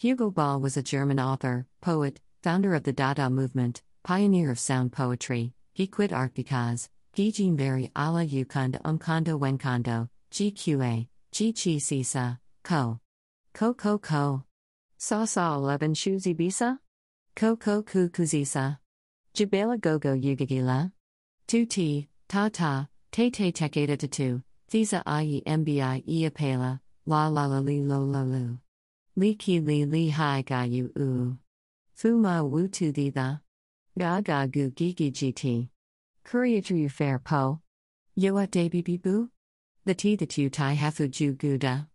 Hugo Ball was a German author, poet, founder of the Dada movement, pioneer of sound poetry. He quit art because Gijinberi ala Ukund umkondo wenkondo, GQA, Chi Sisa, Ko. Ko Ko Ko. Sa Sa 11 Shuzi Bisa? Ko Ko Ku Kuzisa. Jabala Gogo Yugagila. 2T, Ta Ta, Te Te Tekeda Tatu, Thesa i mbi iapela, la la la li lo lo lu. Li ki li li hi ga yu u. Fu ma wu tu di the. Ga ga gu gi gi gt. Courier yu fair po. Yoa de bi bi bu? The tea that you tai hafu ju guda.